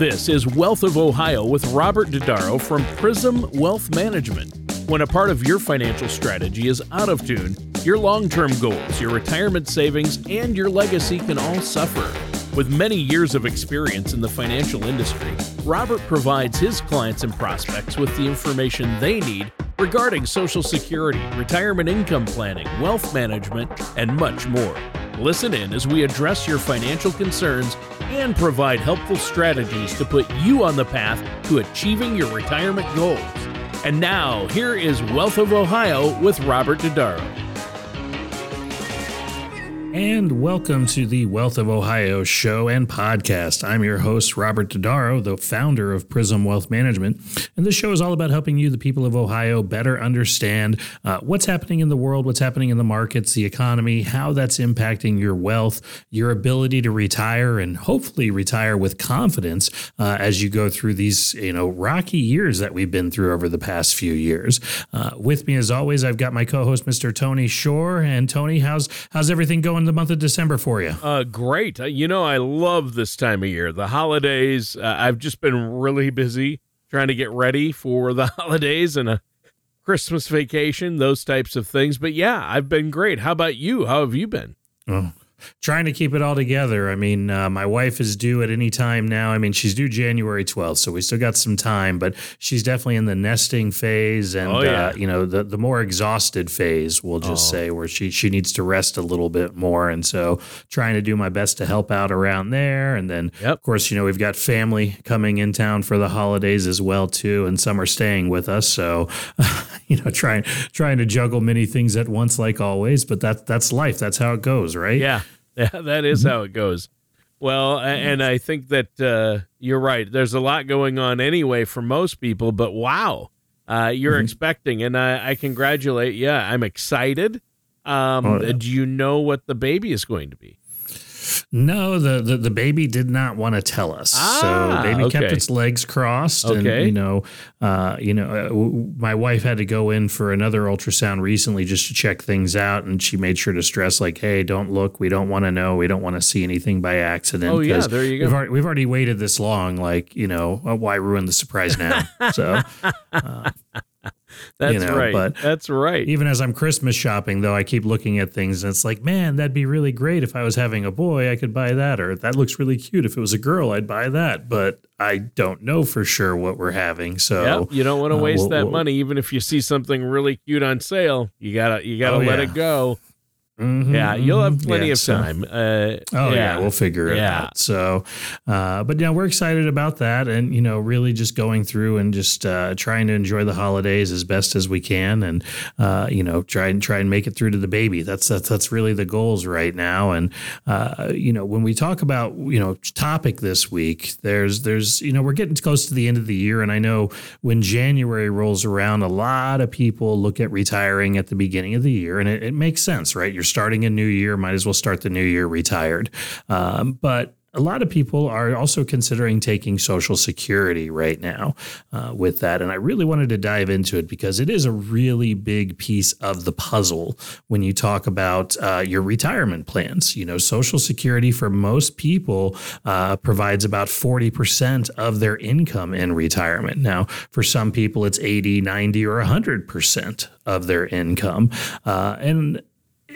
This is Wealth of Ohio with Robert Dodaro from Prism Wealth Management. When a part of your financial strategy is out of tune, your long term goals, your retirement savings, and your legacy can all suffer. With many years of experience in the financial industry, Robert provides his clients and prospects with the information they need regarding Social Security, retirement income planning, wealth management, and much more. Listen in as we address your financial concerns and provide helpful strategies to put you on the path to achieving your retirement goals. And now, here is Wealth of Ohio with Robert Dodaro. And welcome to the Wealth of Ohio show and podcast. I'm your host, Robert Dodaro, the founder of Prism Wealth Management. And this show is all about helping you, the people of Ohio, better understand uh, what's happening in the world, what's happening in the markets, the economy, how that's impacting your wealth, your ability to retire, and hopefully retire with confidence uh, as you go through these, you know, rocky years that we've been through over the past few years. Uh, with me, as always, I've got my co-host, Mr. Tony Shore. And Tony, how's how's everything going? The month of December for you? Uh, great. Uh, you know, I love this time of year. The holidays. Uh, I've just been really busy trying to get ready for the holidays and a Christmas vacation, those types of things. But yeah, I've been great. How about you? How have you been? Oh, trying to keep it all together. I mean, uh, my wife is due at any time now. I mean, she's due January 12th, so we still got some time, but she's definitely in the nesting phase and, oh, yeah. uh, you know, the, the more exhausted phase, we'll just oh. say, where she, she needs to rest a little bit more. And so trying to do my best to help out around there. And then, yep. of course, you know, we've got family coming in town for the holidays as well, too, and some are staying with us. So, you know, trying, trying to juggle many things at once, like always, but that, that's life. That's how it goes, right? Yeah. Yeah, that is how it goes. Well, and I think that uh, you're right. There's a lot going on anyway for most people, but wow, uh, you're mm-hmm. expecting, and I, I, congratulate. Yeah, I'm excited. Um, oh, yeah. Do you know what the baby is going to be? No, the, the, the baby did not want to tell us. Ah, so baby okay. kept its legs crossed, okay. and you know, uh, you know, uh, my wife had to go in for another ultrasound recently just to check things out, and she made sure to stress like, "Hey, don't look. We don't want to know. We don't want to see anything by accident." Oh yeah, there you go. We've already, we've already waited this long. Like, you know, why ruin the surprise now? so. Uh, that's you know, right. But that's right. Even as I'm Christmas shopping, though, I keep looking at things and it's like, man, that'd be really great if I was having a boy, I could buy that, or that looks really cute. If it was a girl, I'd buy that. But I don't know for sure what we're having. So yep, you don't want to uh, waste we'll, that we'll, money, even if you see something really cute on sale. You gotta you gotta oh, let yeah. it go. Mm-hmm, yeah, you'll have mm-hmm. plenty yeah, of time. Uh, oh yeah. yeah. we'll figure it yeah. out. So, uh, but yeah, we're excited about that, and you know, really just going through and just uh, trying to enjoy the holidays as best as we can, and uh, you know, try and try and make it through to the baby. That's that's that's really the goals right now. And uh, you know, when we talk about you know topic this week, there's there's you know we're getting close to the end of the year, and I know when January rolls around, a lot of people look at retiring at the beginning of the year, and it, it makes sense, right? You're starting a new year, might as well start the new year retired. Um, but a lot of people are also considering taking Social Security right now uh, with that. And I really wanted to dive into it because it is a really big piece of the puzzle when you talk about uh, your retirement plans. You know, Social Security for most people uh, provides about 40% of their income in retirement. Now, for some people, it's 80, 90, or 100% of their income. Uh, and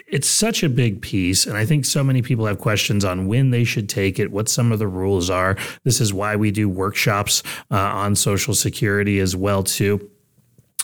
it's such a big piece and i think so many people have questions on when they should take it what some of the rules are. This is why we do workshops uh, on social security as well too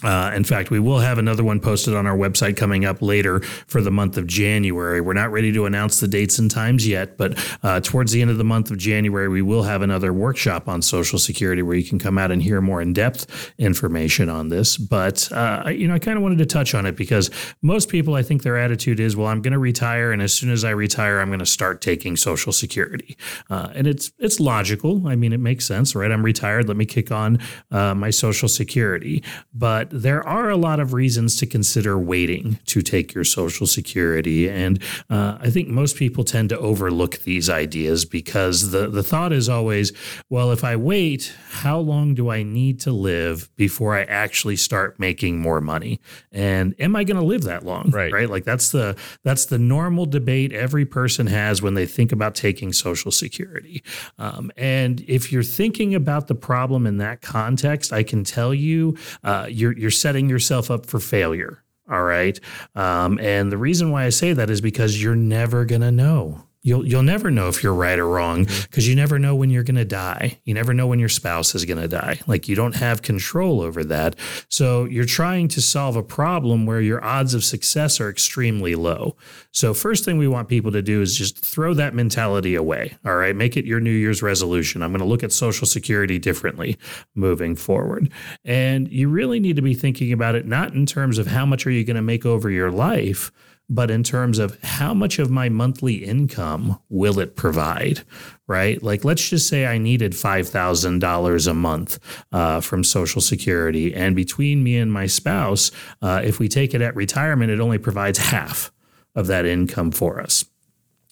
uh, in fact, we will have another one posted on our website coming up later for the month of January. We're not ready to announce the dates and times yet, but uh, towards the end of the month of January, we will have another workshop on Social Security where you can come out and hear more in depth information on this. But, uh, you know, I kind of wanted to touch on it because most people, I think their attitude is, well, I'm going to retire. And as soon as I retire, I'm going to start taking Social Security. Uh, and it's, it's logical. I mean, it makes sense, right? I'm retired. Let me kick on uh, my Social Security. But there are a lot of reasons to consider waiting to take your Social Security. And uh, I think most people tend to overlook these ideas because the, the thought is always, well, if I wait, how long do I need to live before I actually start making more money? And am I going to live that long? Right. Right. Like that's the that's the normal debate every person has when they think about taking Social Security. Um, and if you're thinking about the problem in that context, I can tell you uh, you're you're setting yourself up for failure. All right. Um, and the reason why I say that is because you're never going to know You'll you'll never know if you're right or wrong because mm-hmm. you never know when you're going to die. You never know when your spouse is going to die. Like you don't have control over that. So you're trying to solve a problem where your odds of success are extremely low. So first thing we want people to do is just throw that mentality away. All right, make it your New Year's resolution. I'm going to look at social security differently moving forward. And you really need to be thinking about it not in terms of how much are you going to make over your life, but in terms of how much of my monthly income will it provide, right? Like, let's just say I needed $5,000 a month uh, from Social Security. And between me and my spouse, uh, if we take it at retirement, it only provides half of that income for us.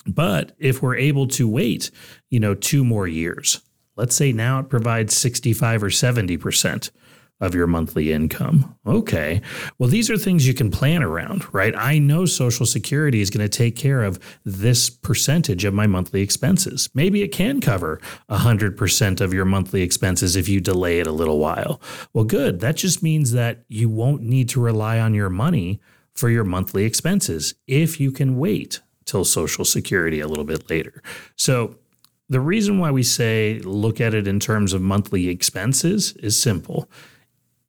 But if we're able to wait, you know, two more years, let's say now it provides 65 or 70% of your monthly income. Okay. Well, these are things you can plan around, right? I know Social Security is going to take care of this percentage of my monthly expenses. Maybe it can cover 100% of your monthly expenses if you delay it a little while. Well, good. That just means that you won't need to rely on your money for your monthly expenses if you can wait till Social Security a little bit later. So, the reason why we say look at it in terms of monthly expenses is simple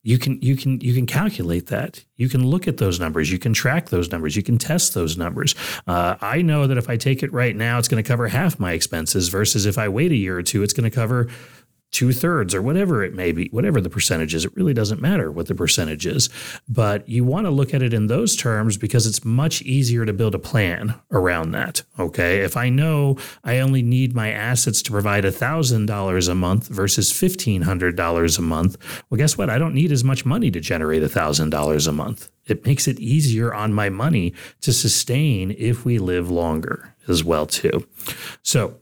you can you can you can calculate that. You can look at those numbers. You can track those numbers. You can test those numbers. Uh, i know that if i take it right now it's going to cover half my expenses versus if i wait a year or two it's going to cover two thirds or whatever it may be, whatever the percentage is. It really doesn't matter what the percentage is. But you want to look at it in those terms because it's much easier to build a plan around that. Okay. If I know I only need my assets to provide $1,000 a month versus $1,500 a month, well, guess what? I don't need as much money to generate $1,000 a month. It makes it easier on my money to sustain if we live longer as well too. So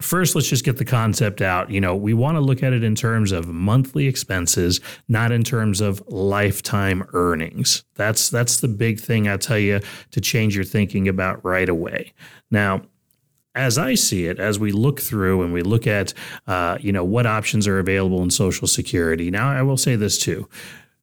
First, let's just get the concept out. You know, we want to look at it in terms of monthly expenses, not in terms of lifetime earnings. That's that's the big thing I tell you to change your thinking about right away. Now, as I see it, as we look through and we look at, uh, you know, what options are available in Social Security. Now, I will say this too: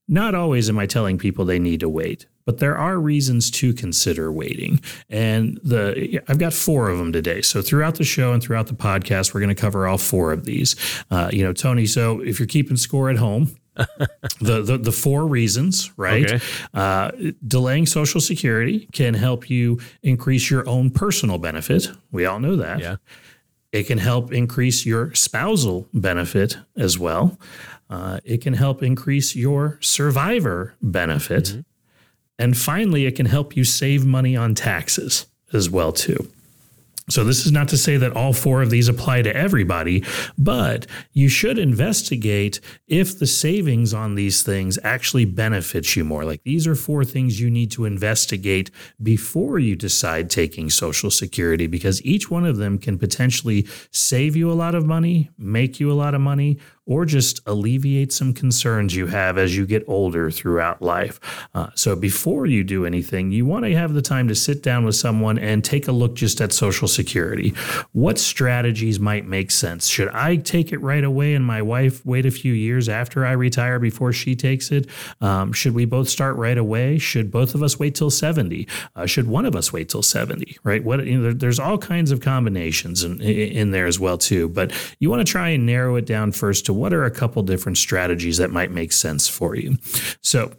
not always am I telling people they need to wait but there are reasons to consider waiting. And the I've got four of them today. So throughout the show and throughout the podcast, we're going to cover all four of these. Uh, you know, Tony. So if you're keeping score at home. the, the, the four reasons, right? Okay. Uh, delaying Social Security can help you increase your own personal benefit. We all know that. Yeah. It can help increase your spousal benefit as well. Uh, it can help increase your survivor benefit. Mm-hmm. And finally, it can help you save money on taxes as well too. So, this is not to say that all four of these apply to everybody, but you should investigate if the savings on these things actually benefits you more. Like, these are four things you need to investigate before you decide taking Social Security, because each one of them can potentially save you a lot of money, make you a lot of money, or just alleviate some concerns you have as you get older throughout life. Uh, so before you do anything, you want to have the time to sit down with someone and take a look just at Social Security. What strategies might make sense? Should I take it right away and my wife wait a few years after I retire before she takes it? Um, should we both start right away? Should both of us wait till 70? Uh, should one of us wait till 70? Right? What you know, there's all kinds of combinations in, in there as well too. But you want to try and narrow it down first to what are a couple different strategies that might make sense for you? So,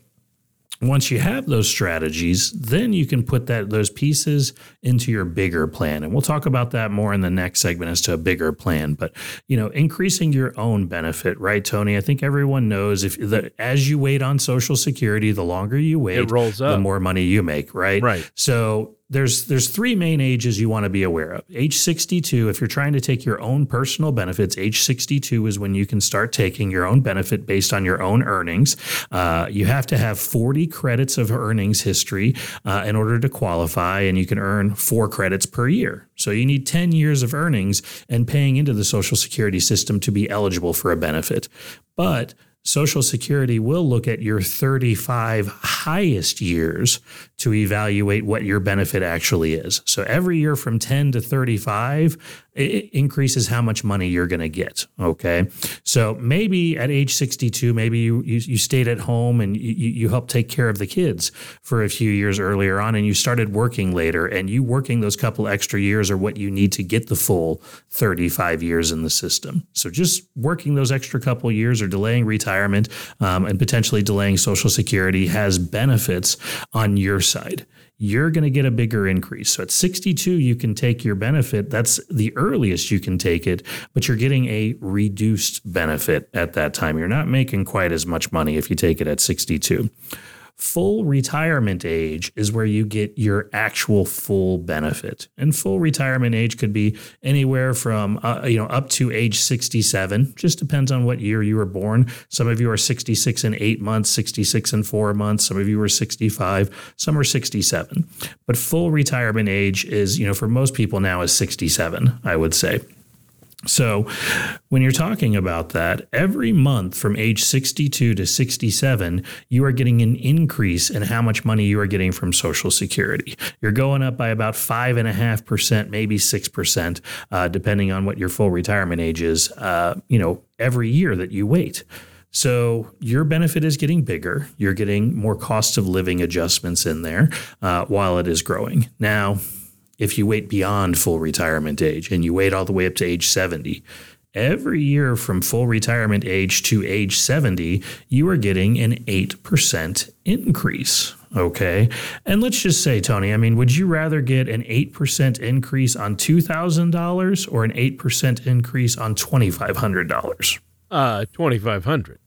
once you have those strategies, then you can put that those pieces into your bigger plan. And we'll talk about that more in the next segment as to a bigger plan. But you know, increasing your own benefit, right, Tony? I think everyone knows if the as you wait on Social Security, the longer you wait, it rolls up. the more money you make, right? Right. So there's there's three main ages you want to be aware of. Age 62, if you're trying to take your own personal benefits, age 62 is when you can start taking your own benefit based on your own earnings. Uh, you have to have 40 credits of earnings history uh, in order to qualify, and you can earn four credits per year. So you need 10 years of earnings and paying into the Social Security system to be eligible for a benefit. But Social Security will look at your 35 highest years to evaluate what your benefit actually is. So every year from 10 to 35, it increases how much money you're going to get. Okay. So maybe at age 62, maybe you, you, you stayed at home and you, you helped take care of the kids for a few years earlier on and you started working later and you working those couple extra years are what you need to get the full 35 years in the system. So just working those extra couple years or delaying retirement um, and potentially delaying social security has benefits on your side you're going to get a bigger increase. So at 62, you can take your benefit. That's the earliest you can take it, but you're getting a reduced benefit at that time. You're not making quite as much money if you take it at 62. Full retirement age is where you get your actual full benefit. And full retirement age could be anywhere from uh, you know up to age 67. Just depends on what year you were born. Some of you are 66 and 8 months, 66 and 4 months, some of you are 65, some are 67. But full retirement age is, you know, for most people now is 67, I would say. So, when you're talking about that, every month from age 62 to 67, you are getting an increase in how much money you are getting from Social Security. You're going up by about 5.5%, maybe 6%, uh, depending on what your full retirement age is, uh, you know, every year that you wait. So your benefit is getting bigger. You're getting more cost of living adjustments in there uh, while it is growing. Now, if you wait beyond full retirement age and you wait all the way up to age 70. Every year from full retirement age to age 70, you are getting an 8% increase. Okay. And let's just say, Tony, I mean, would you rather get an 8% increase on $2,000 or an 8% increase on $2,500? Uh, 2500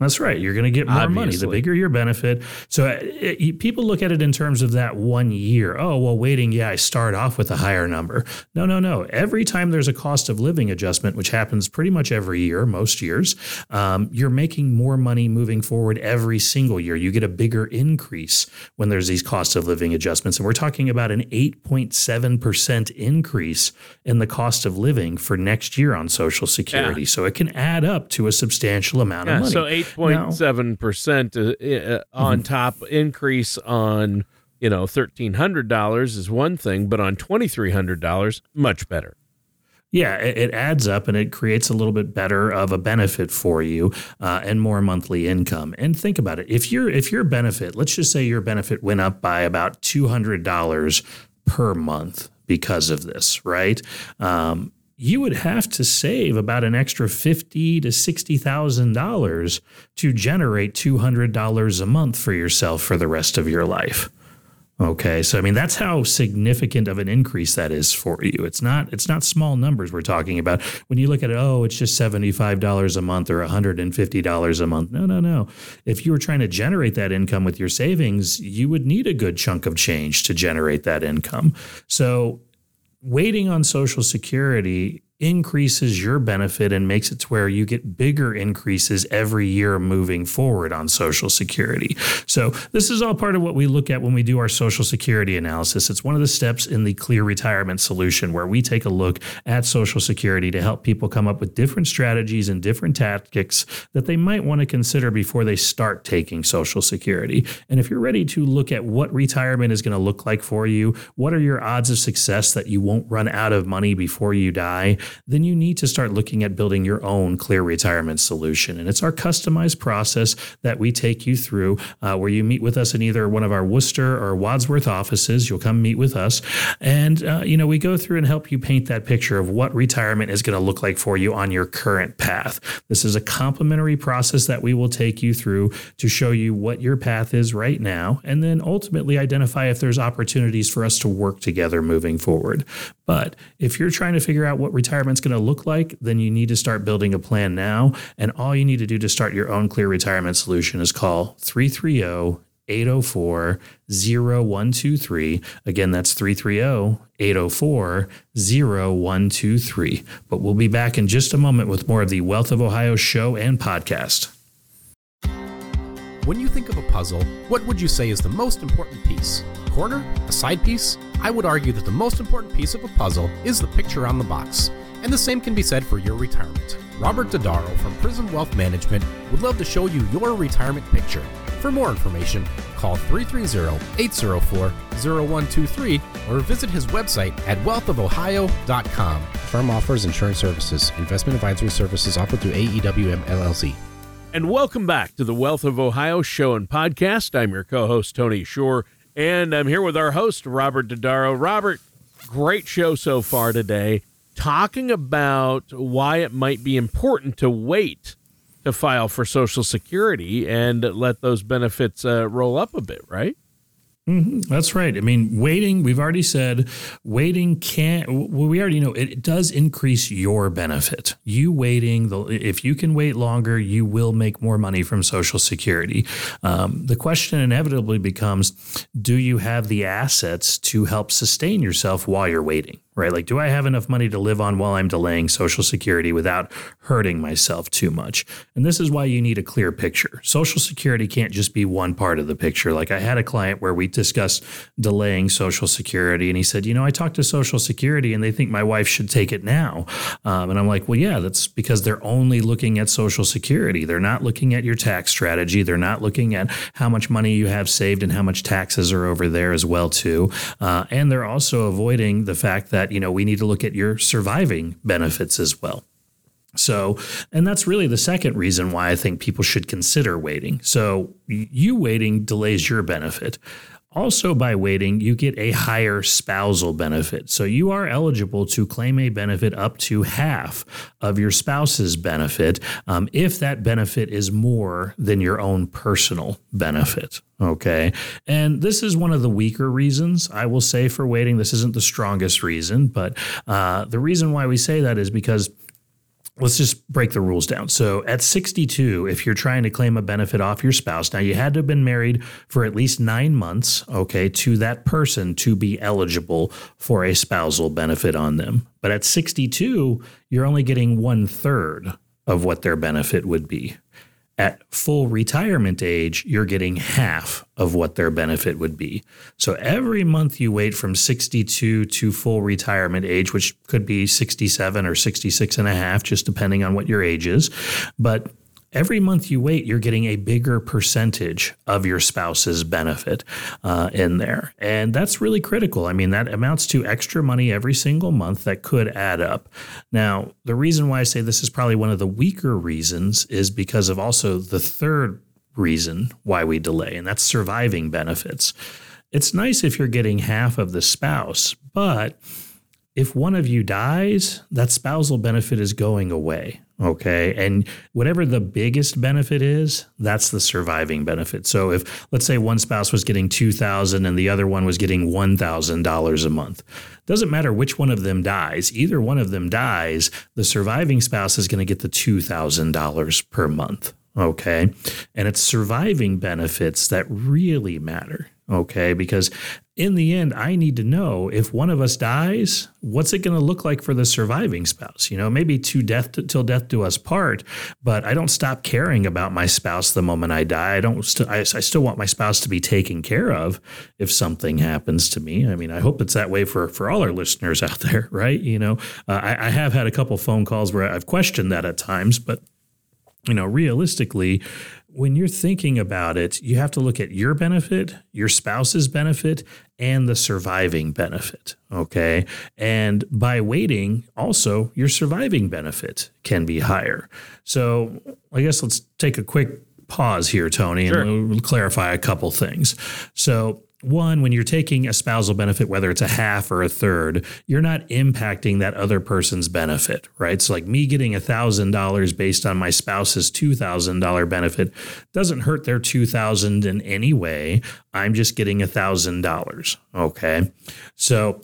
that's right. You're going to get more Obviously. money. The bigger your benefit. So uh, it, it, people look at it in terms of that one year. Oh, well, waiting. Yeah, I start off with a higher number. No, no, no. Every time there's a cost of living adjustment, which happens pretty much every year, most years, um, you're making more money moving forward every single year. You get a bigger increase when there's these cost of living adjustments. And we're talking about an 8.7% increase in the cost of living for next year on Social Security. Yeah. So it can add up to a substantial amount yeah, of money. So eight seven percent uh, uh, on mm-hmm. top increase on, you know, $1,300 is one thing, but on $2,300, much better. Yeah, it, adds up and it creates a little bit better of a benefit for you uh, and more monthly income. And think about it: if your if your benefit, let's just say your benefit went up by about two hundred dollars per month because of this, right? Um, you would have to save about an extra fifty to sixty thousand dollars to generate two hundred dollars a month for yourself for the rest of your life. Okay, so I mean that's how significant of an increase that is for you. It's not it's not small numbers we're talking about. When you look at it, oh, it's just $75 a month or $150 a month. No, no, no. If you were trying to generate that income with your savings, you would need a good chunk of change to generate that income. So waiting on Social Security increases your benefit and makes it to where you get bigger increases every year moving forward on Social Security. So, this is all part of what we look at when we do our Social Security analysis. It's one of the steps in the Clear Retirement Solution where we take a look at Social Security to help people come up with different strategies and different tactics that they might want to consider before they start taking Social Security. And if you're ready to look at what retirement is going to look like for you, what are your odds of success that you won't run out of money before you die, then you need to start looking at building your own clear retirement solution. And it's our customized process that we take you through uh, where you meet with us in either one of our Wooster or Wadsworth offices. You'll come meet with us. And, uh, you know, we go through and help you paint that picture of what retirement is going to look like for you on your current path. This is a complimentary process that we will take you through to show you what your path is right now and then ultimately identify if there's opportunities for us to work together moving forward. But if you're trying to figure out what retirement's going to look like, then you need to start building a plan now. And all you need to do to start your own clear retirement solution is call 330 804 0123. Again, that's 330 804 0123. But we'll be back in just a moment with more of the Wealth of Ohio show and podcast. When you think of a puzzle, what would you say is the most important piece? Corner? A side piece? I would argue that the most important piece of a puzzle is the picture on the box. And the same can be said for your retirement. Robert Dodaro from Prism Wealth Management would love to show you your retirement picture. For more information, call 330-804-0123 or visit his website at wealthofohio.com. Firm offers insurance services. Investment advisory services offered through AEWM LLC. And welcome back to the Wealth of Ohio show and podcast. I'm your co-host Tony Shore, and I'm here with our host Robert Dodaro. Robert, great show so far today, talking about why it might be important to wait to file for Social Security and let those benefits uh, roll up a bit, right? Mm-hmm. That's right. I mean, waiting, we've already said waiting can't, well, we already know it does increase your benefit. You waiting, the, if you can wait longer, you will make more money from Social Security. Um, the question inevitably becomes do you have the assets to help sustain yourself while you're waiting? Right? Like, do I have enough money to live on while I'm delaying Social Security without hurting myself too much? And this is why you need a clear picture. Social Security can't just be one part of the picture. Like, I had a client where we discussed delaying Social Security, and he said, You know, I talked to Social Security and they think my wife should take it now. Um, and I'm like, Well, yeah, that's because they're only looking at Social Security. They're not looking at your tax strategy. They're not looking at how much money you have saved and how much taxes are over there as well, too. Uh, and they're also avoiding the fact that you know, we need to look at your surviving benefits as well. So, and that's really the second reason why I think people should consider waiting. So, you waiting delays your benefit. Also, by waiting, you get a higher spousal benefit. So, you are eligible to claim a benefit up to half of your spouse's benefit um, if that benefit is more than your own personal benefit. Okay. And this is one of the weaker reasons I will say for waiting. This isn't the strongest reason, but uh, the reason why we say that is because let's just break the rules down. So at 62, if you're trying to claim a benefit off your spouse, now you had to have been married for at least nine months, okay, to that person to be eligible for a spousal benefit on them. But at 62, you're only getting one third of what their benefit would be. At full retirement age, you're getting half of what their benefit would be. So every month you wait from 62 to full retirement age, which could be 67 or 66 and a half, just depending on what your age is. But every month you wait, you're getting a bigger percentage of your spouse's benefit uh, in there. And that's really critical. I mean, that amounts to extra money every single month that could add up. Now, the reason why I say this is probably one of the weaker reasons is because of also the third reason why we delay, and that's surviving benefits. It's nice if you're getting half of the spouse, but if one of you dies, that spousal benefit is going away. Okay. And whatever the biggest benefit is, that's the surviving benefit. So if let's say one spouse was getting 2000 and the other one was getting $1,000 a month, doesn't matter which one of them dies, either one of them dies, the surviving spouse is going to get the $2,000 per month. Okay. And it's surviving benefits that really matter. Okay. Because in the end, I need to know if one of us dies, what's it going to look like for the surviving spouse? You know, maybe to death to, till death do us part, but I don't stop caring about my spouse the moment I die. I don't. St- I, I, still want my spouse to be taken care of if something happens to me. I mean, I hope it's that way for for all our listeners out there, right? You know, uh, I, I have had a couple phone calls where I've questioned that at times, but you know, realistically, when you're thinking about it, you have to look at your benefit, your spouse's benefit, and the surviving benefit. Okay. And by waiting, also your surviving benefit can be higher. So I guess let's take a quick pause here, Tony, sure. and we'll clarify a couple things. So one, when you're taking a spousal benefit, whether it's a half or a third, you're not impacting that other person's benefit, right? So, like me getting $1,000 based on my spouse's $2,000 benefit doesn't hurt their 2000 in any way. I'm just getting $1,000. Okay. So,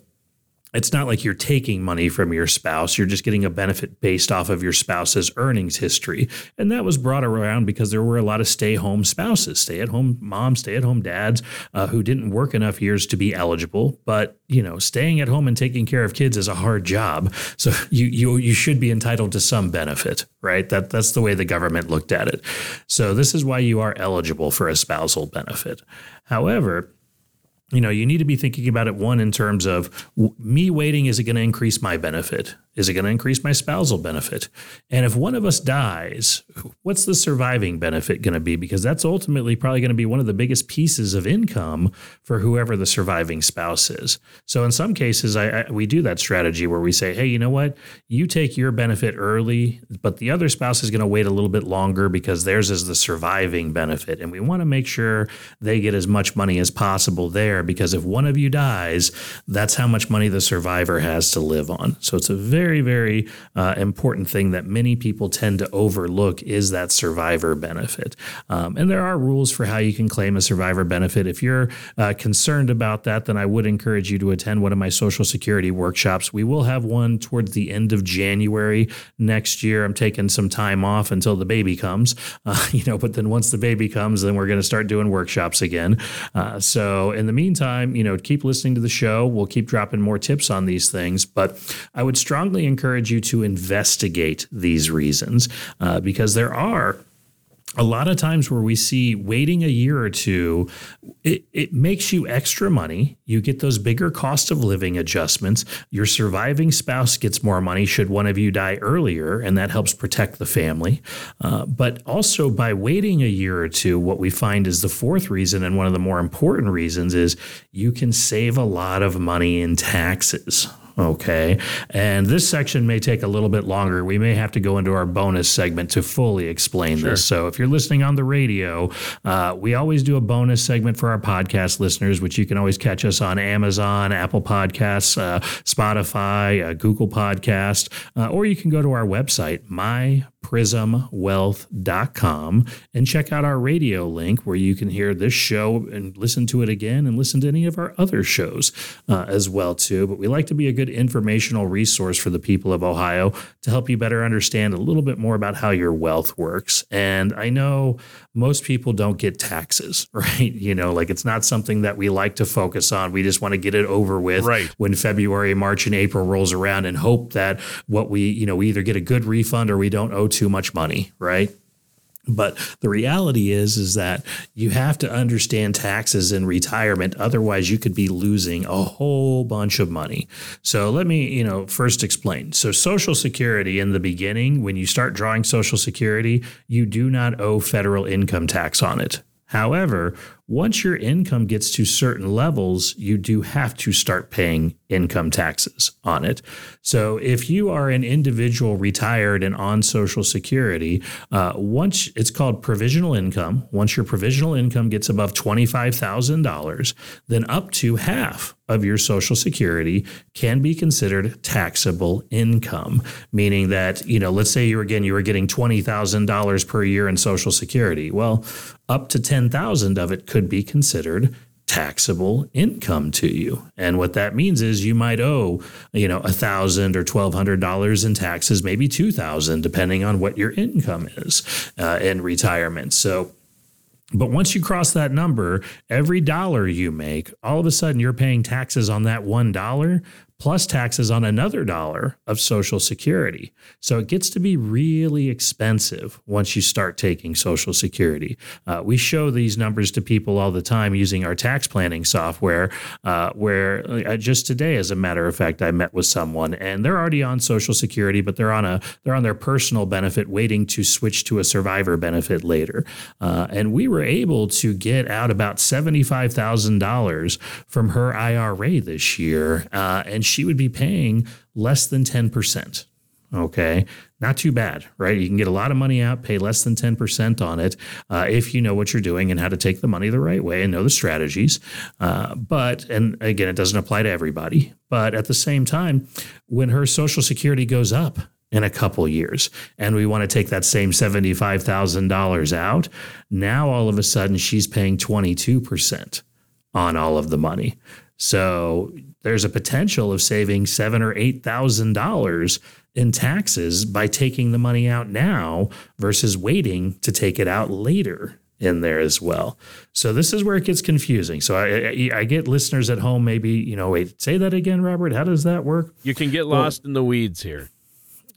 it's not like you're taking money from your spouse. You're just getting a benefit based off of your spouse's earnings history. And that was brought around because there were a lot of stay home spouses, stay at home moms, stay at home dads uh, who didn't work enough years to be eligible. But, you know, staying at home and taking care of kids is a hard job. So you, you, you should be entitled to some benefit, right? That, that's the way the government looked at it. So this is why you are eligible for a spousal benefit. However, you know, you need to be thinking about it one in terms of me waiting, is it going to increase my benefit? Is it going to increase my spousal benefit? And if one of us dies, what's the surviving benefit going to be? Because that's ultimately probably going to be one of the biggest pieces of income for whoever the surviving spouse is. So in some cases, I, I, we do that strategy where we say, hey, you know what? You take your benefit early, but the other spouse is going to wait a little bit longer because theirs is the surviving benefit. And we want to make sure they get as much money as possible there because if one of you dies, that's how much money the survivor has to live on. So it's a very very, very uh, important thing that many people tend to overlook is that survivor benefit. Um, and there are rules for how you can claim a survivor benefit. If you're uh, concerned about that, then I would encourage you to attend one of my Social Security workshops. We will have one towards the end of January next year. I'm taking some time off until the baby comes, uh, you know, but then once the baby comes, then we're going to start doing workshops again. Uh, so in the meantime, you know, keep listening to the show. We'll keep dropping more tips on these things, but I would strongly strongly encourage you to investigate these reasons uh, because there are a lot of times where we see waiting a year or two, it, it makes you extra money. You get those bigger cost of living adjustments. Your surviving spouse gets more money should one of you die earlier, and that helps protect the family. Uh, but also by waiting a year or two, what we find is the fourth reason, and one of the more important reasons, is you can save a lot of money in taxes. Okay. And this section may take a little bit longer. We may have to go into our bonus segment to fully explain sure. this. So if you're listening on the radio, uh, we always do a bonus segment for our podcast listeners, which you can always catch us on Amazon, Apple Podcasts, uh, Spotify, uh, Google Podcast, uh, or you can go to our website, my prismwealth.com and check out our radio link where you can hear this show and listen to it again and listen to any of our other shows uh, as well too. But we like to be a good informational resource for the people of ohio to help you better understand a little bit more about how your wealth works. And i know most people don't get taxes right? You know like it's not something that we like to focus on. We just want to get it over with right. when february march and april rolls around and hope that what we you know we either get a good refund or we don't owe too much money, right? But the reality is, is that you have to understand taxes in retirement. Otherwise, you could be losing a whole bunch of money. So let me, you know, first explain. So Social Security in the beginning, when you start drawing Social Security, you do not owe federal income tax on it. However, once your income gets to certain levels, you do have to start paying income taxes on it. So, if you are an individual retired and on Social Security, uh, once it's called provisional income, once your provisional income gets above $25,000, then up to half of your Social Security can be considered taxable income, meaning that, you know, let's say you're again, you were getting $20,000 per year in Social Security. Well, up to 10,000 of it could be considered taxable income to you. And what that means is you might owe, you know, a thousand or twelve hundred dollars in taxes, maybe two thousand, depending on what your income is uh, in retirement. So but once you cross that number, every dollar you make, all of a sudden you're paying taxes on that one dollar plus taxes on another dollar of Social Security. So it gets to be really expensive once you start taking Social Security. Uh, we show these numbers to people all the time using our tax planning software. Uh, where uh, just today, as a matter of fact, I met with someone and they're already on Social Security, but they're on a they're on their personal benefit, waiting to switch to a survivor benefit later. Uh, and we were able to get out about seventy five thousand dollars from her IRA this year, uh, and she would be paying less than 10%. Okay. Not too bad, right? You can get a lot of money out, pay less than 10% on it uh, if you know what you're doing and how to take the money the right way and know the strategies. Uh, but, and again, it doesn't apply to everybody. But at the same time, when her Social Security goes up in a couple years and we want to take that same $75,000 out, now all of a sudden she's paying 22% on all of the money. So there's a potential of saving seven or eight thousand dollars in taxes by taking the money out now versus waiting to take it out later in there as well. So this is where it gets confusing. So I, I, I get listeners at home maybe you know wait say that again, Robert. How does that work? You can get lost well, in the weeds here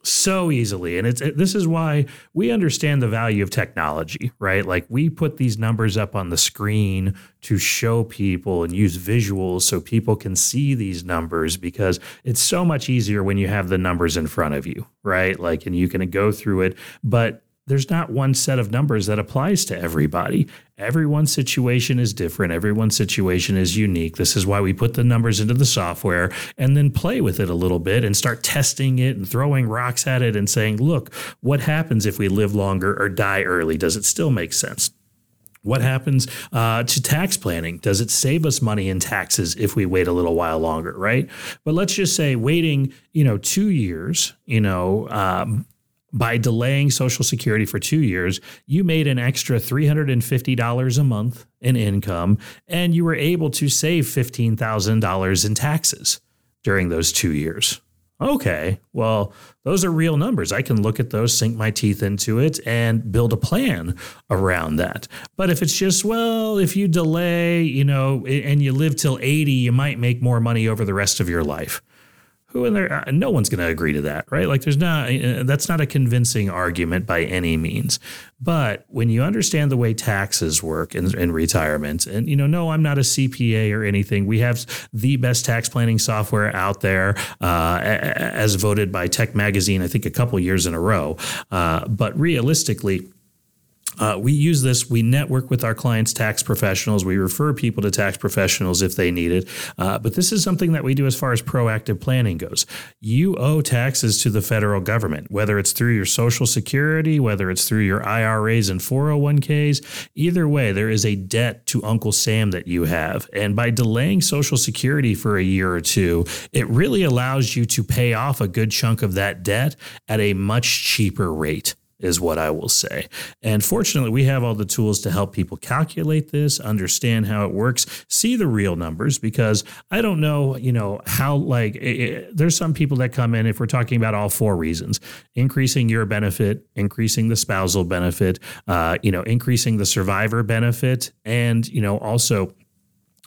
so easily. And it's it, this is why we understand the value of technology right? Like we put these numbers up on the screen to show people and use visuals so people can see these numbers because it's so much easier when you have the numbers in front of you right? Like and you can go through it. But there's not one set of numbers that applies to everybody. Everyone's situation is different. Everyone's situation is unique. This is why we put the numbers into the software and then play with it a little bit and start testing it and throwing rocks at it and saying, look, what happens if we live longer or die early? Does it still make sense? What happens uh, to tax planning? Does it save us money in taxes if we wait a little while longer, right? But let's just say waiting, you know, two years, you know, um, by delaying Social Security for two years, you made an extra $350 a month in income and you were able to save $15,000 in taxes during those two years. Okay, well, those are real numbers. I can look at those, sink my teeth into it, and build a plan around that. But if it's just, well, if you delay, you know, and you live till 80, you might make more money over the rest of your life who in there uh, no one's going to agree to that right? Like there's not uh, that's not a convincing argument by any means. But when you understand the way taxes work in, in retirement and you know no i'm not a cpa or anything we have the best tax planning software out there uh, as voted by tech magazine i think a couple years in a row. Uh, but realistically uh, we use this. We network with our clients' tax professionals. We refer people to tax professionals if they need it. Uh, but this is something that we do as far as proactive planning goes. You owe taxes to the federal government, whether it's through your Social Security, whether it's through your IRAs and 401ks. Either way, there is a debt to Uncle Sam that you have. And by delaying Social Security for a year or two, it really allows you to pay off a good chunk of that debt at a much cheaper rate is what I will say. And fortunately, we have all the tools to help people calculate this, understand how it works, see the real numbers because I don't know, you know, how like it, it, there's some people that come in if we're talking about all four reasons, increasing your benefit, increasing the spousal benefit, uh, you know, increasing the survivor benefit and, you know, also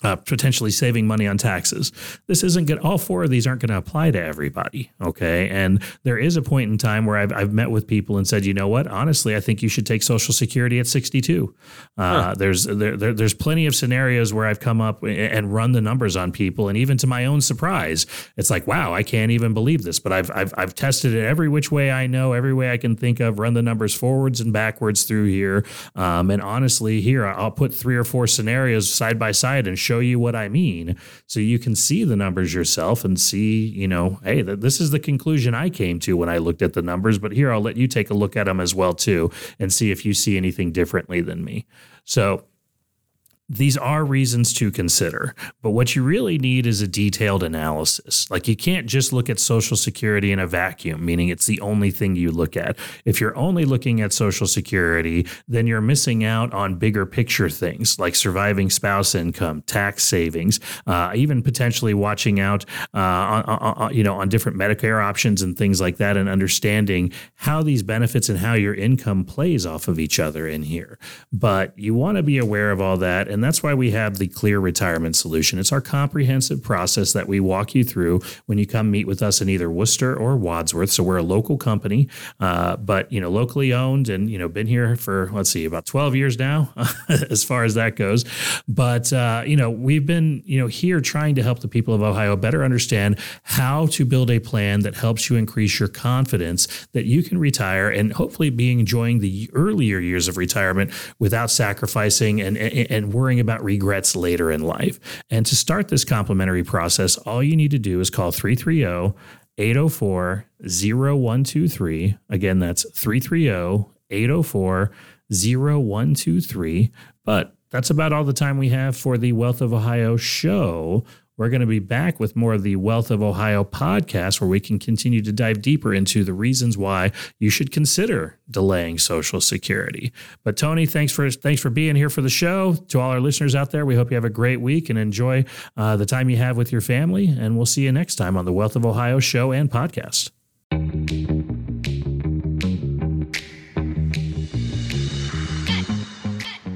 uh, potentially saving money on taxes. This isn't good. All four of these aren't going to apply to everybody. Okay. And there is a point in time where I've, I've met with people and said, you know what? Honestly, I think you should take Social Security at 62. Uh, huh. There's there, there, there's plenty of scenarios where I've come up and run the numbers on people. And even to my own surprise, it's like, wow, I can't even believe this. But I've, I've, I've tested it every which way I know, every way I can think of, run the numbers forwards and backwards through here. Um, and honestly, here, I'll put three or four scenarios side by side and show you what I mean so you can see the numbers yourself and see, you know, hey, this is the conclusion I came to when I looked at the numbers, but here I'll let you take a look at them as well too and see if you see anything differently than me. So these are reasons to consider, but what you really need is a detailed analysis. Like you can't just look at Social Security in a vacuum, meaning it's the only thing you look at. If you're only looking at Social Security, then you're missing out on bigger picture things like surviving spouse income, tax savings, uh, even potentially watching out, uh, on, on, you know, on different Medicare options and things like that, and understanding how these benefits and how your income plays off of each other in here. But you want to be aware of all that and and that's why we have the Clear Retirement Solution. It's our comprehensive process that we walk you through when you come meet with us in either Wooster or Wadsworth. So we're a local company, uh, but you know, locally owned, and you know, been here for let's see, about 12 years now, as far as that goes. But uh, you know, we've been you know here trying to help the people of Ohio better understand how to build a plan that helps you increase your confidence that you can retire and hopefully be enjoying the earlier years of retirement without sacrificing and and, and worrying worrying about regrets later in life. And to start this complimentary process, all you need to do is call 330 804 0123. Again, that's 330 804 0123. But that's about all the time we have for the Wealth of Ohio show. We're going to be back with more of the Wealth of Ohio podcast, where we can continue to dive deeper into the reasons why you should consider delaying Social Security. But Tony, thanks for thanks for being here for the show. To all our listeners out there, we hope you have a great week and enjoy uh, the time you have with your family. And we'll see you next time on the Wealth of Ohio show and podcast.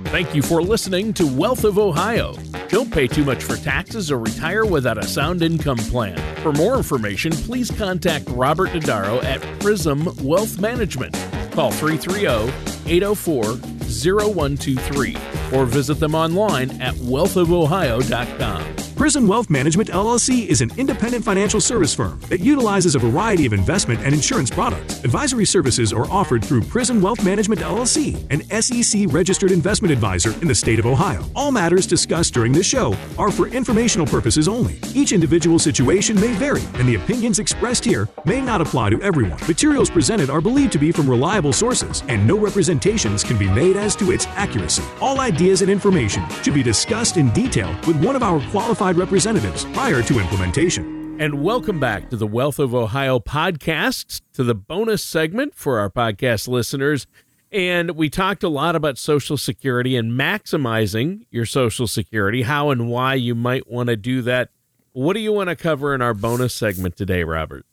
Thank you for listening to Wealth of Ohio. Don't pay too much for taxes or retire without a sound income plan. For more information, please contact Robert Dodaro at Prism Wealth Management. Call 330 804 0123 or visit them online at wealthofohio.com. Prism Wealth Management LLC is an independent financial service firm that utilizes a variety of investment and insurance products. Advisory services are offered through Prism Wealth Management LLC, an SEC registered investment advisor in the state of Ohio. All matters discussed during this show are for informational purposes only. Each individual situation may vary, and the opinions expressed here may not apply to everyone. Materials presented are believed to be from reliable sources, and no representations can be made as to its accuracy. All ideas and information should be discussed in detail with one of our qualified qualified representatives prior to implementation. And welcome back to the Wealth of Ohio podcast, to the bonus segment for our podcast listeners. And we talked a lot about Social Security and maximizing your Social Security, how and why you might want to do that. What do you want to cover in our bonus segment today, Robert?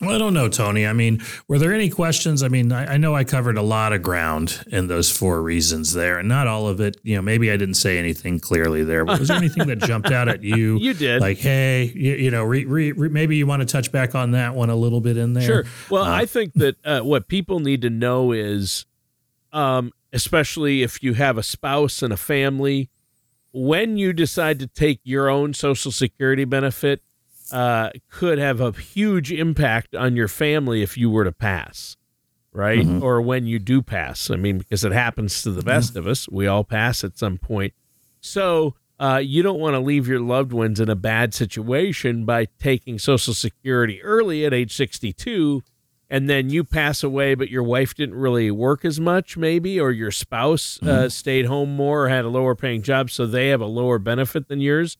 Well, I don't know, Tony. I mean, were there any questions? I mean, I, I, know I covered a lot of ground in those four reasons there, and not all of it. You know, maybe I didn't say anything clearly there. But was there anything that jumped out at you? You did. Like, hey, you, you know, re, re, re, maybe you want to touch back on that one a little bit in there. Sure. Well, uh, I think that uh, what people need to know is, um, especially if you have a spouse and a family, when you decide to take your own Social Security benefit uh, could have a huge impact on your family if you were to pass, right? Mm-hmm. Or when you do pass. I mean, because it happens to the best of us. We all pass at some point. So uh, you don't want to leave your loved ones in a bad situation by taking Social Security early at age 62. And then you pass away, but your wife didn't really work as much, maybe, or your spouse uh, mm-hmm. stayed home more or had a lower paying job, so they have a lower benefit than yours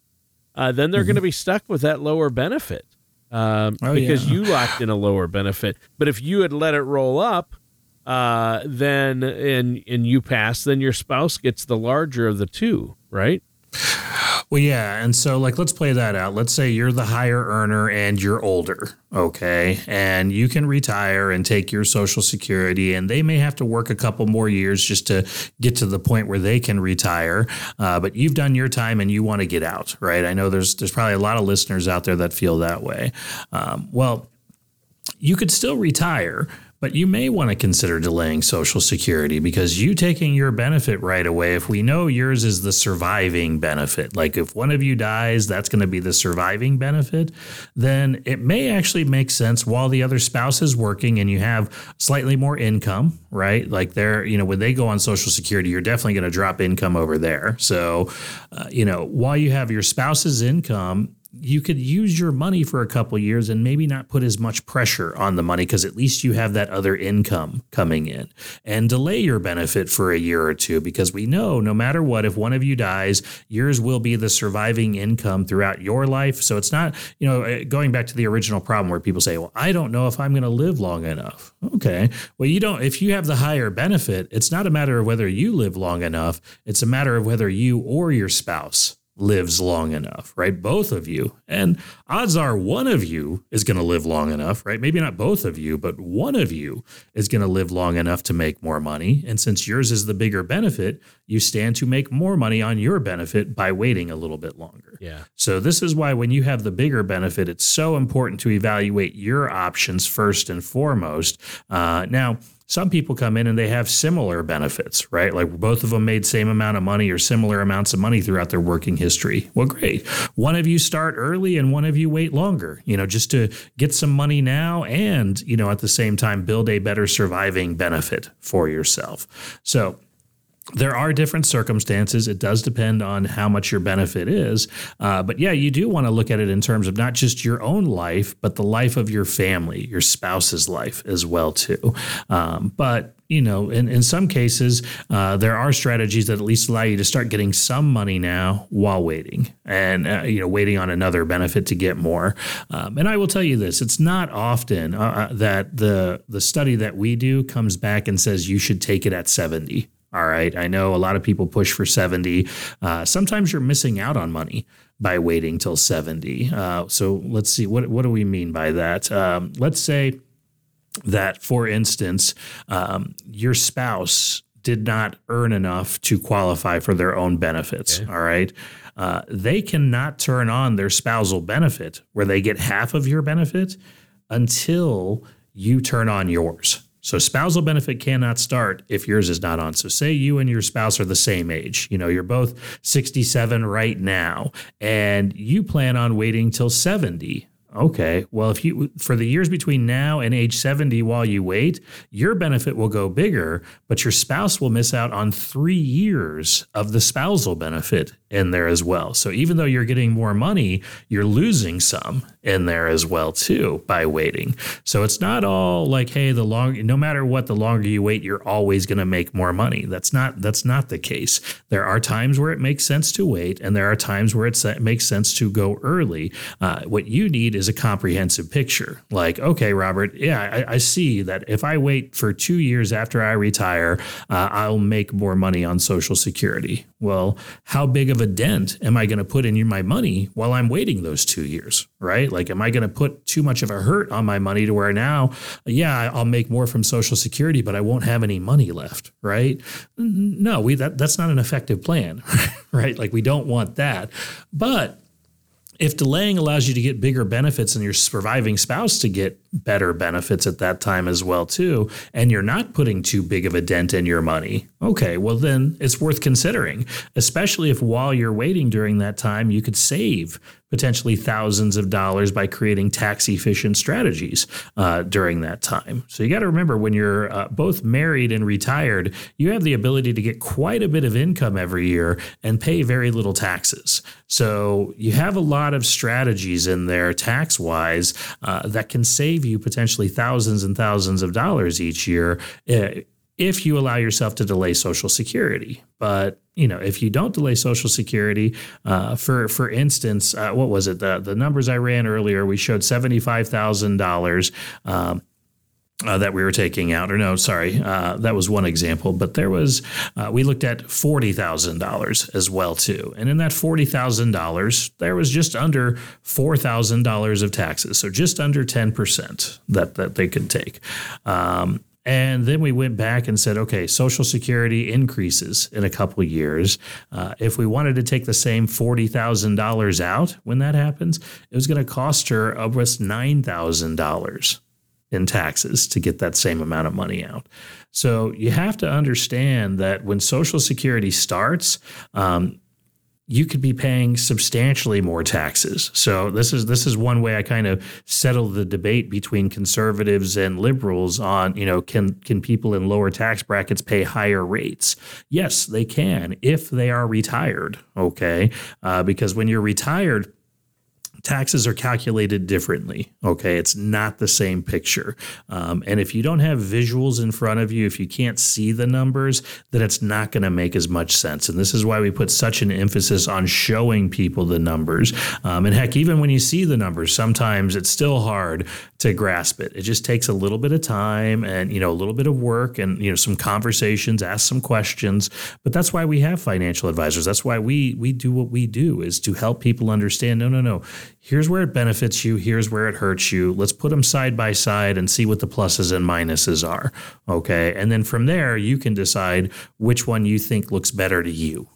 uh, then they're mm-hmm. going to be stuck with that lower benefit um, oh, because yeah. you locked in a lower benefit. But if you had let it roll up, uh, then and and you pass, then your spouse gets the larger of the two, right? Well, yeah. And so, like, let's play that out. Let's say you're the higher earner and you're older, okay? And you can retire and take your Social Security, and they may have to work a couple more years just to get to the point where they can retire. Uh, but you've done your time and you want to get out, right? I know there's there's probably a lot of listeners out there that feel that way. Um, well, you could still retire but you may want to consider delaying Social Security because you taking your benefit right away, if we know yours is the surviving benefit, like if one of you dies, that's going to be the surviving benefit, then it may actually make sense while the other spouse is working and you have slightly more income, right? Like they're, you know, when they go on Social Security, you're definitely going to drop income over there. So, uh, you know, while you have your spouse's income, you could use your money for a couple years and maybe not put as much pressure on the money because at least you have that other income coming in and delay your benefit for a year or two because we know no matter what if one of you dies yours will be the surviving income throughout your life. So it's not you know eh, going back to the original problem where people say well I don't know if I'm going to live long enough. Okay. Well you don't if you have the higher benefit it's not a matter of whether you live long enough. It's a matter of whether you or your spouse lives long enough, right? Both of you. And odds are one of you is going to live long enough, right? Maybe not both of you, but one of you is going to live long enough to make more money. And since yours is the bigger benefit, you stand to make more money on your benefit by waiting a little bit longer. Yeah. So this is why when you have the bigger benefit, it's so important to evaluate your options first and foremost. Uh, now, some people come in and they have similar benefits, right? Like both of them made same amount of money or similar amounts of money throughout their working history. Well, great. One of you start early and one of you wait longer, you know, just to get some money now and, you know, at the same time build a better surviving benefit for yourself. So, there are different circumstances. It does depend on how much your benefit is. Uh, but yeah, you do want to look at it in terms of not just your own life, but the life of your family, your spouse's life as well too. Um, but you know, in, in some cases, uh, there are strategies that at least allow you to start getting some money now while waiting and, uh, you know, waiting on another benefit to get more. Um, and I will tell you this, it's not often uh, uh that the, the study that we do comes back and says you should take it at 70 all right. I know a lot of people push for 70. Uh, sometimes you're missing out on money by waiting till 70. Uh, so let's see. What, what do we mean by that? Um, let's say that, for instance, um, your spouse did not earn enough to qualify for their own benefits. Okay. All right. Uh, they cannot turn on their spousal benefit where they get half of your benefit until you turn on yours. So spousal benefit cannot start if yours is not on. So say you and your spouse are the same age. You know, you're both 67 right now and you plan on waiting till 70 Okay. Well, if you for the years between now and age 70 while you wait, your benefit will go bigger, but your spouse will miss out on 3 years of the spousal benefit in there as well. So even though you're getting more money, you're losing some in there as well too by waiting. So it's not all like hey, the long no matter what the longer you wait, you're always going to make more money. That's not that's not the case. There are times where it makes sense to wait and there are times where it makes sense to go early. Uh, what you need is a comprehensive picture. Like, okay, Robert, yeah, I, I see that if I wait for 2 years after I retire, uh, I'll make more money on social security. Well, how big of a dent am I going to put in my money while I'm waiting those two years, right? Like, am I going to put too much of a hurt on my money to where now, yeah, I'll make more from Social Security, but I won't have any money left, right? No, we that that's not an effective plan, right? Like, we don't want that, but if delaying allows you to get bigger benefits and your surviving spouse to get better benefits at that time as well too and you're not putting too big of a dent in your money okay well then it's worth considering especially if while you're waiting during that time you could save potentially thousands of dollars by creating tax efficient strategies uh, during that time. So you got to remember when you're uh, both married and retired, you have the ability to get quite a bit of income every year and pay very little taxes. So you have a lot of strategies in there tax wise uh, that can save you potentially thousands and thousands of dollars each year uh, if you allow yourself to delay Social Security. But you know, if you don't delay Social Security, uh, for for instance, uh, what was it? The the numbers I ran earlier, we showed seventy five thousand um. Uh, that we were taking out, or no, sorry, uh, that was one example. But there was, uh, we looked at forty thousand dollars as well too, and in that forty thousand dollars, there was just under four thousand dollars of taxes, so just under ten percent that that they could take. Um, and then we went back and said, okay, Social Security increases in a couple years. Uh, if we wanted to take the same $40,000 out when that happens, it was going to cost her almost $9,000 in taxes to get that same amount of money out. So you have to understand that when Social Security starts, um, you could be paying substantially more taxes. So this is this is one way I kind of settle the debate between conservatives and liberals on, you know, can can people in lower tax brackets pay higher rates? Yes, they can if they are retired. Okay, uh, because when you're retired taxes are calculated differently. Okay, it's not the same picture. Um, and if you don't have visuals in front of you, if you can't see the numbers, then it's not going to make as much sense. And this is why we put such an emphasis on showing people the numbers. Um, and heck, even when you see the numbers, sometimes it's still hard to grasp it. It just takes a little bit of time and you know a little bit of work and you know some conversations, ask some questions. But that's why we have financial advisors. That's why we we do what we do is to help people understand. No, no, no here's where it benefits you, here's where it hurts you. Let's put them side by side and see what the pluses and minuses are. Okay. And then from there, you can decide which one you think looks better to you.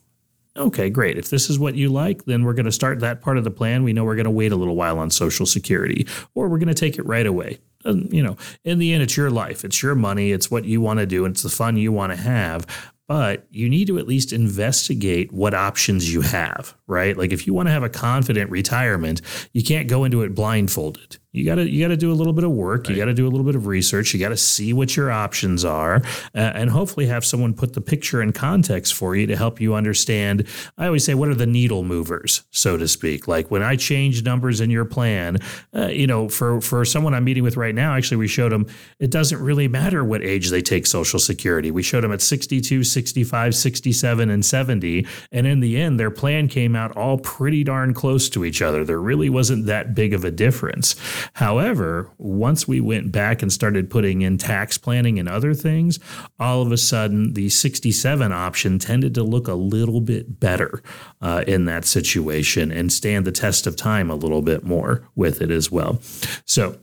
Okay, great. If this is what you like, then we're going to start that part of the plan. We know we're going to wait a little while on Social Security, or we're going to take it right away. And, you know, in the end, it's your life, it's your money, it's what you want to do, and it's the fun you want to have but you need to at least investigate what options you have, right? Like if you want to have a confident retirement, you can't go into it blindfolded. You got to you got to do a little bit of work. Right. You got to do a little bit of research. You got to see what your options are, uh, and hopefully have someone put the picture in context for you to help you understand. I always say, what are the needle movers, so to speak? Like when I change numbers in your plan, uh, you know, for for someone I'm meeting with right now, actually, we showed them it doesn't really matter what age they take Social Security. We showed them at 62, 65, 67, and 70, and in the end, their plan came out all pretty darn close to each other. There really wasn't that big of a difference. However, once we went back and started putting in tax planning and other things, all of a sudden the 67 option tended to look a little bit better uh, in that situation and stand the test of time a little bit more with it as well. So,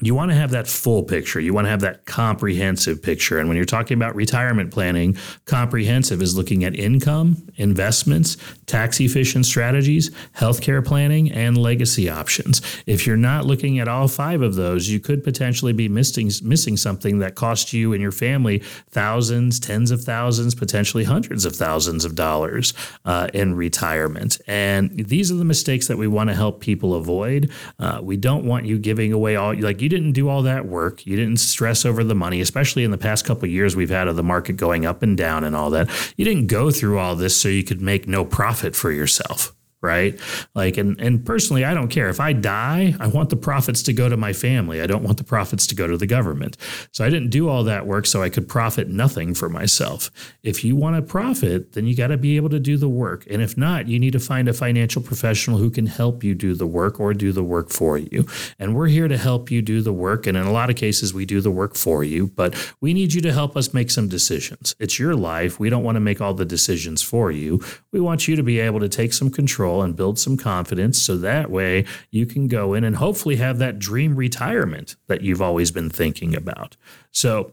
you want to have that full picture. You want to have that comprehensive picture. And when you're talking about retirement planning, comprehensive is looking at income, investments, tax efficient strategies, healthcare planning, and legacy options. If you're not looking at all five of those, you could potentially be missing missing something that costs you and your family thousands, tens of thousands, potentially hundreds of thousands of dollars uh, in retirement. And these are the mistakes that we want to help people avoid. Uh, we don't want you giving away all like you didn't do all that work. You didn't stress over the money, especially in the past couple years we've had of the market going up and down and all that. You didn't go through all this so you could make no profit for yourself right? Like, and, and personally, I don't care. If I die, I want the profits to go to my family. I don't want the profits to go to the government. So I didn't do all that work so I could profit nothing for myself. If you want to profit, then you got to be able to do the work. And if not, you need to find a financial professional who can help you do the work or do the work for you. And we're here to help you do the work. And in a lot of cases, we do the work for you, but we need you to help us make some decisions. It's your life. We don't want to make all the decisions for you. We want you to be able to take some control control and build some confidence so that way you can go in and hopefully have that dream retirement that you've always been thinking about. So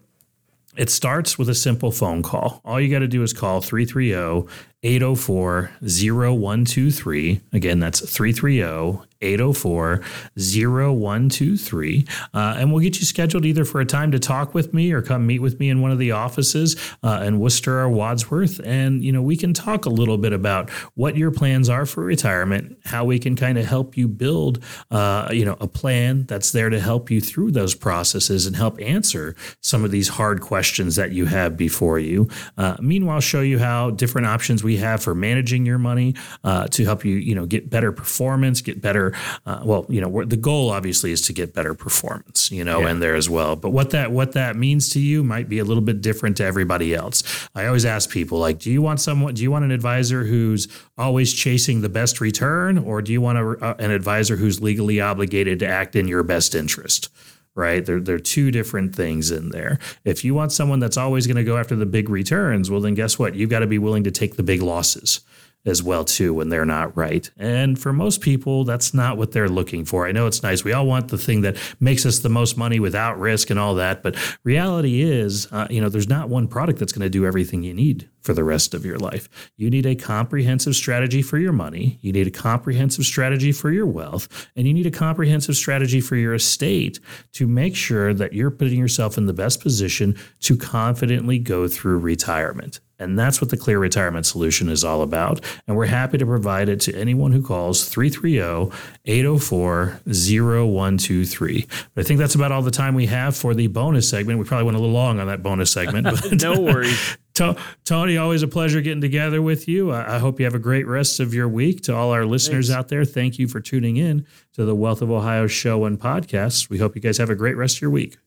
it starts with a simple phone call. All you got to do is call 330 804 0123. Again, that's 330 804 0123. Uh, and we'll get you scheduled either for a time to talk with me or come meet with me in one of the offices uh, in Wooster or Wadsworth. And, you know, we can talk a little bit about what your plans are for retirement, how we can kind of help you build, uh, you know, a plan that's there to help you through those processes and help answer some of these hard questions that you have before you. Uh, meanwhile, show you how different options we have for managing your money uh, to help you, you know, get better performance, get better. Uh, well, you know, the goal obviously is to get better performance, you know, yeah. in there as well. But what that what that means to you might be a little bit different to everybody else. I always ask people like, do you want someone? Do you want an advisor who's always chasing the best return, or do you want a, uh, an advisor who's legally obligated to act in your best interest? right? There, there are two different things in there. If you want someone that's always going to go after the big returns, well, then guess what? You've got to be willing to take the big losses as well too when they're not right. And for most people, that's not what they're looking for. I know it's nice. We all want the thing that makes us the most money without risk and all that, but reality is, uh, you know, there's not one product that's going to do everything you need for the rest of your life. You need a comprehensive strategy for your money, you need a comprehensive strategy for your wealth, and you need a comprehensive strategy for your estate to make sure that you're putting yourself in the best position to confidently go through retirement. And that's what the Clear Retirement Solution is all about. And we're happy to provide it to anyone who calls 330 804 0123. But I think that's about all the time we have for the bonus segment. We probably went a little long on that bonus segment. But no worries. Tony, always a pleasure getting together with you. I hope you have a great rest of your week. To all our listeners Thanks. out there, thank you for tuning in to the Wealth of Ohio show and podcast. We hope you guys have a great rest of your week.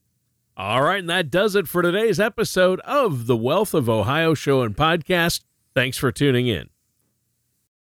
All right, and that does it for today's episode of the Wealth of Ohio show and podcast. Thanks for tuning in.